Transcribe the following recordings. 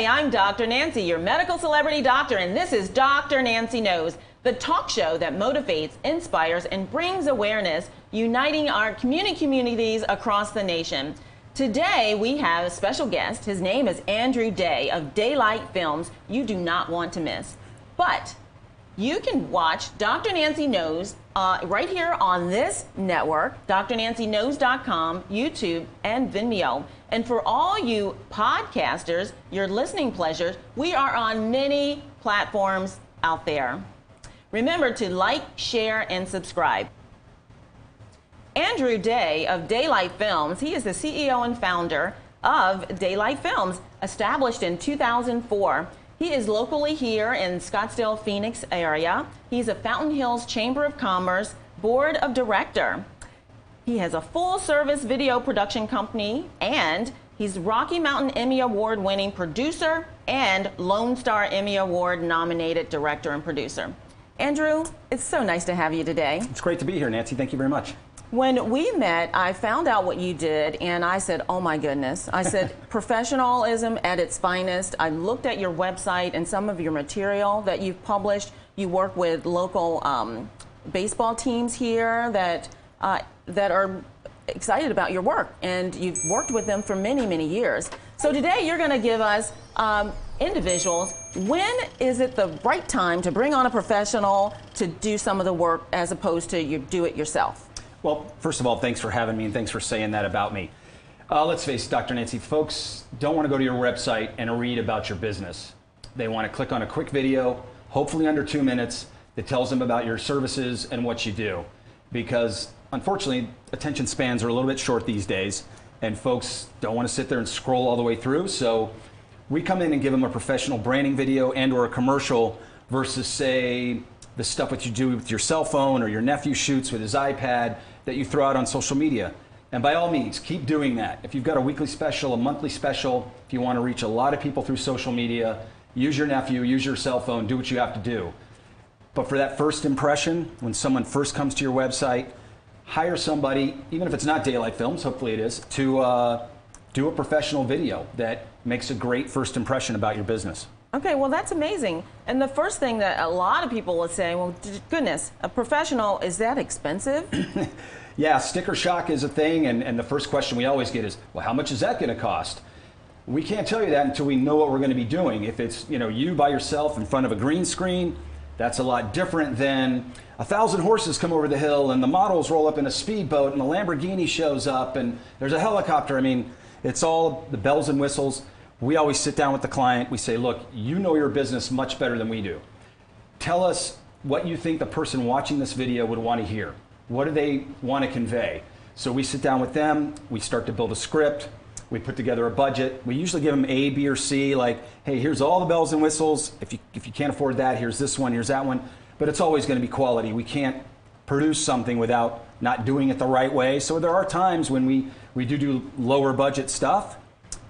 Hi, I'm Dr. Nancy, your medical celebrity doctor, and this is Dr. Nancy Knows, the talk show that motivates, inspires, and brings awareness, uniting our community communities across the nation. Today, we have a special guest. His name is Andrew Day of Daylight Films. You do not want to miss. But you can watch Dr. Nancy Knows uh, right here on this network, drnancyknows.com, YouTube, and Vimeo. And for all you podcasters, your listening pleasures, we are on many platforms out there. Remember to like, share, and subscribe. Andrew Day of Daylight Films, he is the CEO and founder of Daylight Films, established in 2004. He is locally here in Scottsdale, Phoenix area. He's a Fountain Hills Chamber of Commerce Board of Director. He has a full service video production company and he's Rocky Mountain Emmy Award winning producer and Lone Star Emmy Award nominated director and producer. Andrew, it's so nice to have you today. It's great to be here, Nancy. Thank you very much. When we met, I found out what you did, and I said, Oh my goodness. I said, Professionalism at its finest. I looked at your website and some of your material that you've published. You work with local um, baseball teams here that, uh, that are excited about your work, and you've worked with them for many, many years. So today, you're going to give us um, individuals when is it the right time to bring on a professional to do some of the work as opposed to you do it yourself? Well, first of all, thanks for having me and thanks for saying that about me. Uh, let's face it, Dr. Nancy, folks don't want to go to your website and read about your business. They want to click on a quick video, hopefully under two minutes, that tells them about your services and what you do. Because unfortunately, attention spans are a little bit short these days, and folks don't want to sit there and scroll all the way through. So we come in and give them a professional branding video and or a commercial versus say the stuff that you do with your cell phone or your nephew shoots with his iPad that you throw out on social media. And by all means, keep doing that. If you've got a weekly special, a monthly special, if you want to reach a lot of people through social media, use your nephew, use your cell phone, do what you have to do. But for that first impression, when someone first comes to your website, hire somebody, even if it's not Daylight Films, hopefully it is, to uh, do a professional video that makes a great first impression about your business. Okay, well, that's amazing. And the first thing that a lot of people will say, well, goodness, a professional, is that expensive? yeah, sticker shock is a thing. And, and the first question we always get is, well, how much is that going to cost? We can't tell you that until we know what we're going to be doing. If it's you know you by yourself in front of a green screen, that's a lot different than a thousand horses come over the hill and the models roll up in a speedboat and the Lamborghini shows up and there's a helicopter. I mean, it's all the bells and whistles we always sit down with the client. We say, look, you know your business much better than we do. Tell us what you think the person watching this video would want to hear. What do they want to convey? So we sit down with them, we start to build a script, we put together a budget. We usually give them A, B, or C, like, hey, here's all the bells and whistles. If you, if you can't afford that, here's this one, here's that one. But it's always going to be quality. We can't produce something without not doing it the right way. So there are times when we, we do do lower budget stuff,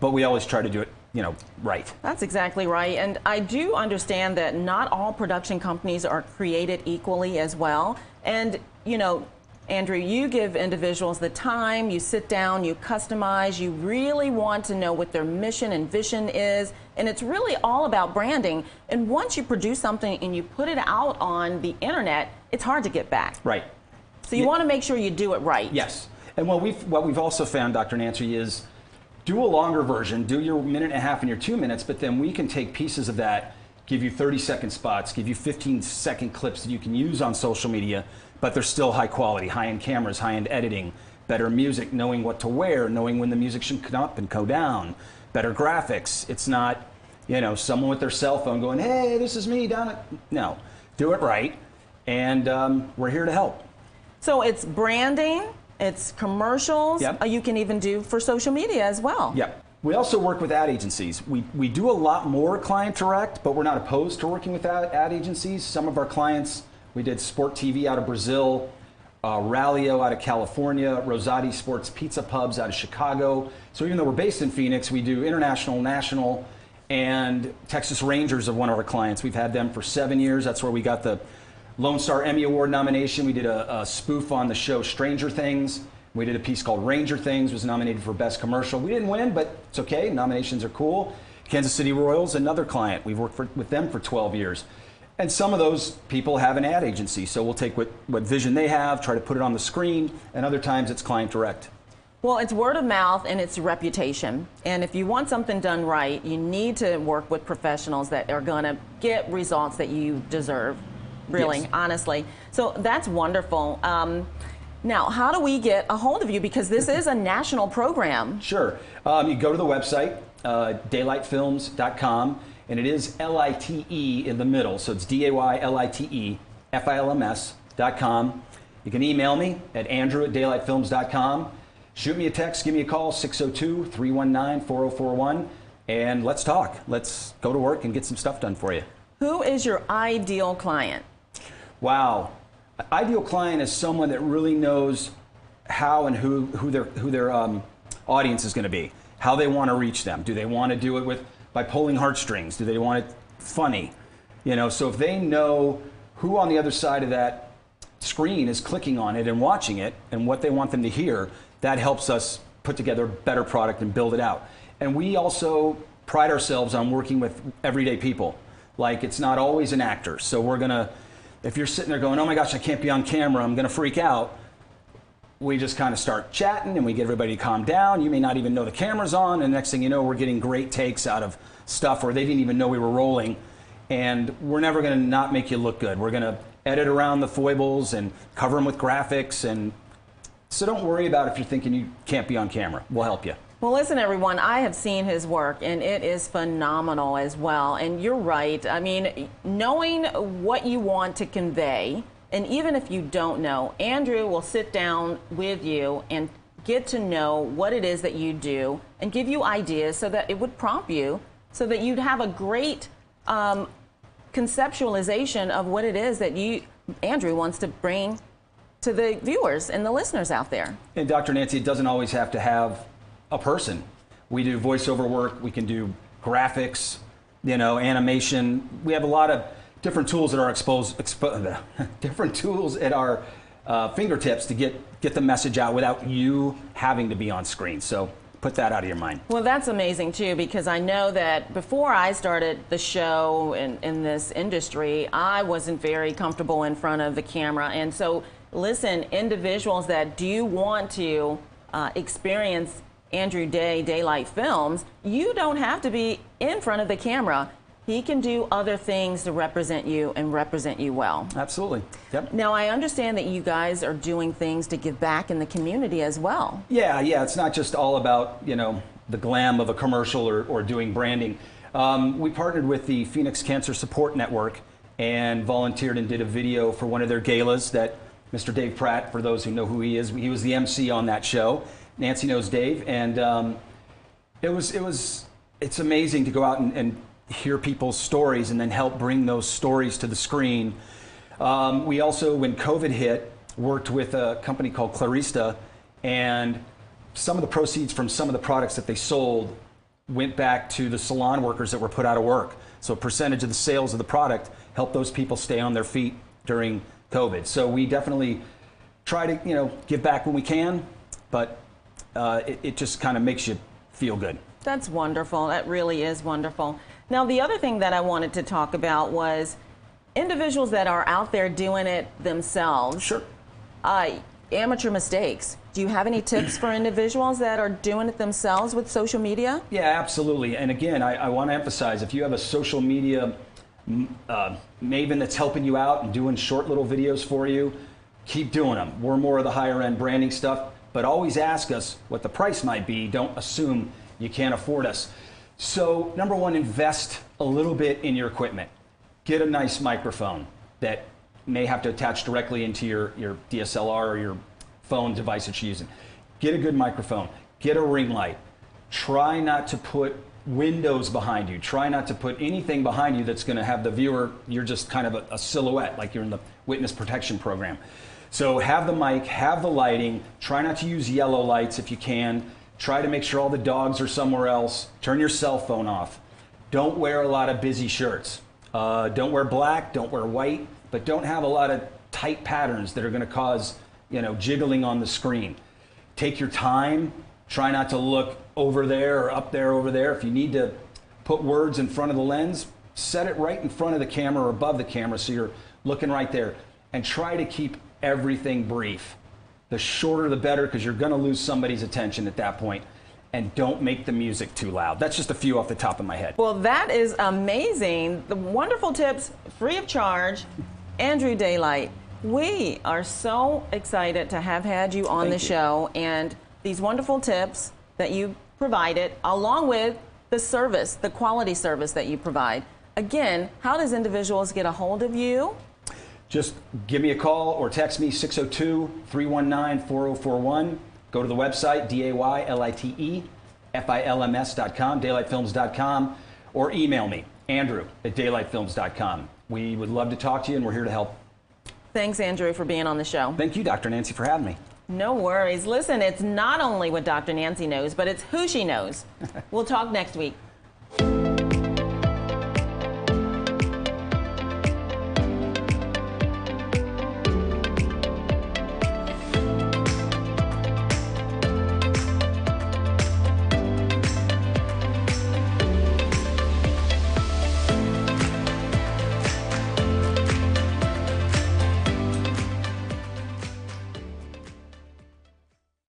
but we always try to do it you know, right. That's exactly right. And I do understand that not all production companies are created equally as well. And, you know, Andrew, you give individuals the time, you sit down, you customize, you really want to know what their mission and vision is. And it's really all about branding. And once you produce something and you put it out on the internet, it's hard to get back. Right. So you yeah. want to make sure you do it right. Yes. And what we've, what we've also found, Dr. Nancy, is do a longer version, do your minute and a half and your two minutes, but then we can take pieces of that, give you 30 second spots, give you 15 second clips that you can use on social media, but they're still high quality, high end cameras, high end editing, better music, knowing what to wear, knowing when the music should come up and go down, better graphics. It's not, you know, someone with their cell phone going, hey, this is me down at. No, do it right, and um, we're here to help. So it's branding, it's commercials. Yep. Uh, you can even do for social media as well. Yep. We also work with ad agencies. We, we do a lot more client direct, but we're not opposed to working with ad, ad agencies. Some of our clients, we did Sport TV out of Brazil, uh, Rallyo out of California, Rosati Sports Pizza Pubs out of Chicago. So even though we're based in Phoenix, we do international, national, and Texas Rangers of one of our clients. We've had them for seven years. That's where we got the Lone Star Emmy Award nomination. We did a, a, spoof on the show Stranger Things. We did a piece called Ranger Things, was nominated for Best Commercial. We didn't win, but it's okay. Nominations are cool. Kansas City Royals, another client. We've worked for, with them for 12 years. And some of those people have an ad agency, so we'll take what, what vision they have, try to put it on the screen, and other times it's client direct. Well, it's word of mouth and it's reputation. And if you want something done right, you need to work with professionals that are going to get results that you deserve, really, Yes. honestly. So that's wonderful. Um, now, how do we get a hold of you? Because this is a national program. Sure. Um, you go to the website, uh, daylitefilms.com, and it is L I T E in the middle. So it's D A Y L I T E F I L M S.com. You can email me at andrew at daylitefilms.com. Shoot me a text, give me a call, 602 319 4041, and let's talk. Let's go to work and get some stuff done for you. Who is your ideal client? Wow. Ideal client is someone that really knows how and who, who their, who their um, audience is going to be, how they want to reach them. Do they want to do it with by pulling heartstrings? Do they want it funny? You know, so if they know who on the other side of that screen is clicking on it and watching it and what they want them to hear, that helps us put together a better product and build it out. And we also pride ourselves on working with everyday people. Like it's not always an actor. So we're going to if you're sitting there going, "Oh my gosh, I can't be on camera. I'm going to freak out." We just kind of start chatting and we get everybody to calm down. You may not even know the camera's on, and next thing you know, we're getting great takes out of stuff where they didn't even know we were rolling. And we're never going to not make you look good. We're going to edit around the foibles and cover them with graphics. And so don't worry about if you're thinking you can't be on camera. We'll help you. Well, listen, everyone, I have seen his work and it is phenomenal as well. And you're right. I mean, knowing what you want to convey, and even if you don't know, Andrew will sit down with you and get to know what it is that you do and give you ideas so that it would prompt you so that you'd have a great um, conceptualization of what it is that you, Andrew, wants to bring to the viewers and the listeners out there. And Dr. Nancy, it doesn't always have to have a person. We do voiceover work, we can do graphics, you know, animation. We have a lot of different tools at our expose, expo, different tools at our uh, fingertips to get get the message out without you having to be on screen. So put that out of your mind. Well, that's amazing too, because I know that before I started the show in, in this industry, I wasn't very comfortable in front of the camera. And so, listen, individuals that do want to uh, experience Andrew Day Daylight Films, you don't have to be in front of the camera. He can do other things to represent you and represent you well. Absolutely. Yep. Now, I understand that you guys are doing things to give back in the community as well. Yeah, yeah. It's not just all about you know the glam of a commercial or, or doing branding. Um, we partnered with the Phoenix Cancer Support Network and volunteered and did a video for one of their galas that Mr. Dave Pratt, for those who know who he is, he was the MC on that show. Nancy knows Dave, and um, it was it was it's amazing to go out and, and hear people's stories and then help bring those stories to the screen. Um, we also, when COVID hit, worked with a company called Clarista, and some of the proceeds from some of the products that they sold went back to the salon workers that were put out of work. So a percentage of the sales of the product helped those people stay on their feet during COVID. So we definitely try to, you know, give back when we can, but uh, it, it just kind of makes you feel good. That's wonderful. That really is wonderful. Now, the other thing that I wanted to talk about was individuals that are out there doing it themselves. Sure. Uh, amateur mistakes. Do you have any tips for individuals that are doing it themselves with social media? Yeah, absolutely. And again, I, I want to emphasize if you have a social media uh, maven that's helping you out and doing short little videos for you, keep doing them. We're more of the higher end branding stuff, but always ask us what the price might be. Don't assume you can't afford us. So, number one, invest a little bit in your equipment. Get a nice microphone that may have to attach directly into your, your DSLR or your phone device that you're using. Get a good microphone. Get a ring light. Try not to put windows behind you. Try not to put anything behind you that's going to have the viewer, you're just kind of a, a silhouette, like you're in the witness protection program. So have the mic, have the lighting. Try not to use yellow lights if you can. Try to make sure all the dogs are somewhere else. Turn your cell phone off. Don't wear a lot of busy shirts. Uh, don't wear black. Don't wear white. But don't have a lot of tight patterns that are going to cause, you know, jiggling on the screen. Take your time. Try not to look over there or up there over there. If you need to put words in front of the lens, set it right in front of the camera or above the camera so you're looking right there. And try to keep everything brief. The shorter the better because you're going to lose somebody's attention at that point. And don't make the music too loud. That's just a few off the top of my head. Well, that is amazing. The wonderful tips, free of charge. Andrew Daylight, we are so excited to have had you on Thank the you. show and these wonderful tips that you provided, along with the service, the quality service that you provide. Again, how does individuals get a hold of you? Just give me a call or text me 602 319 4041. Go to the website, D A Y L I T E F I L M S.com, daylitefilms.com, or email me, Andrew at daylitefilms.com. We would love to talk to you and we're here to help. Thanks, Andrew, for being on the show. Thank you, Dr. Nancy, for having me. No worries. Listen, it's not only what Dr. Nancy knows, but it's who she knows. we'll talk next week.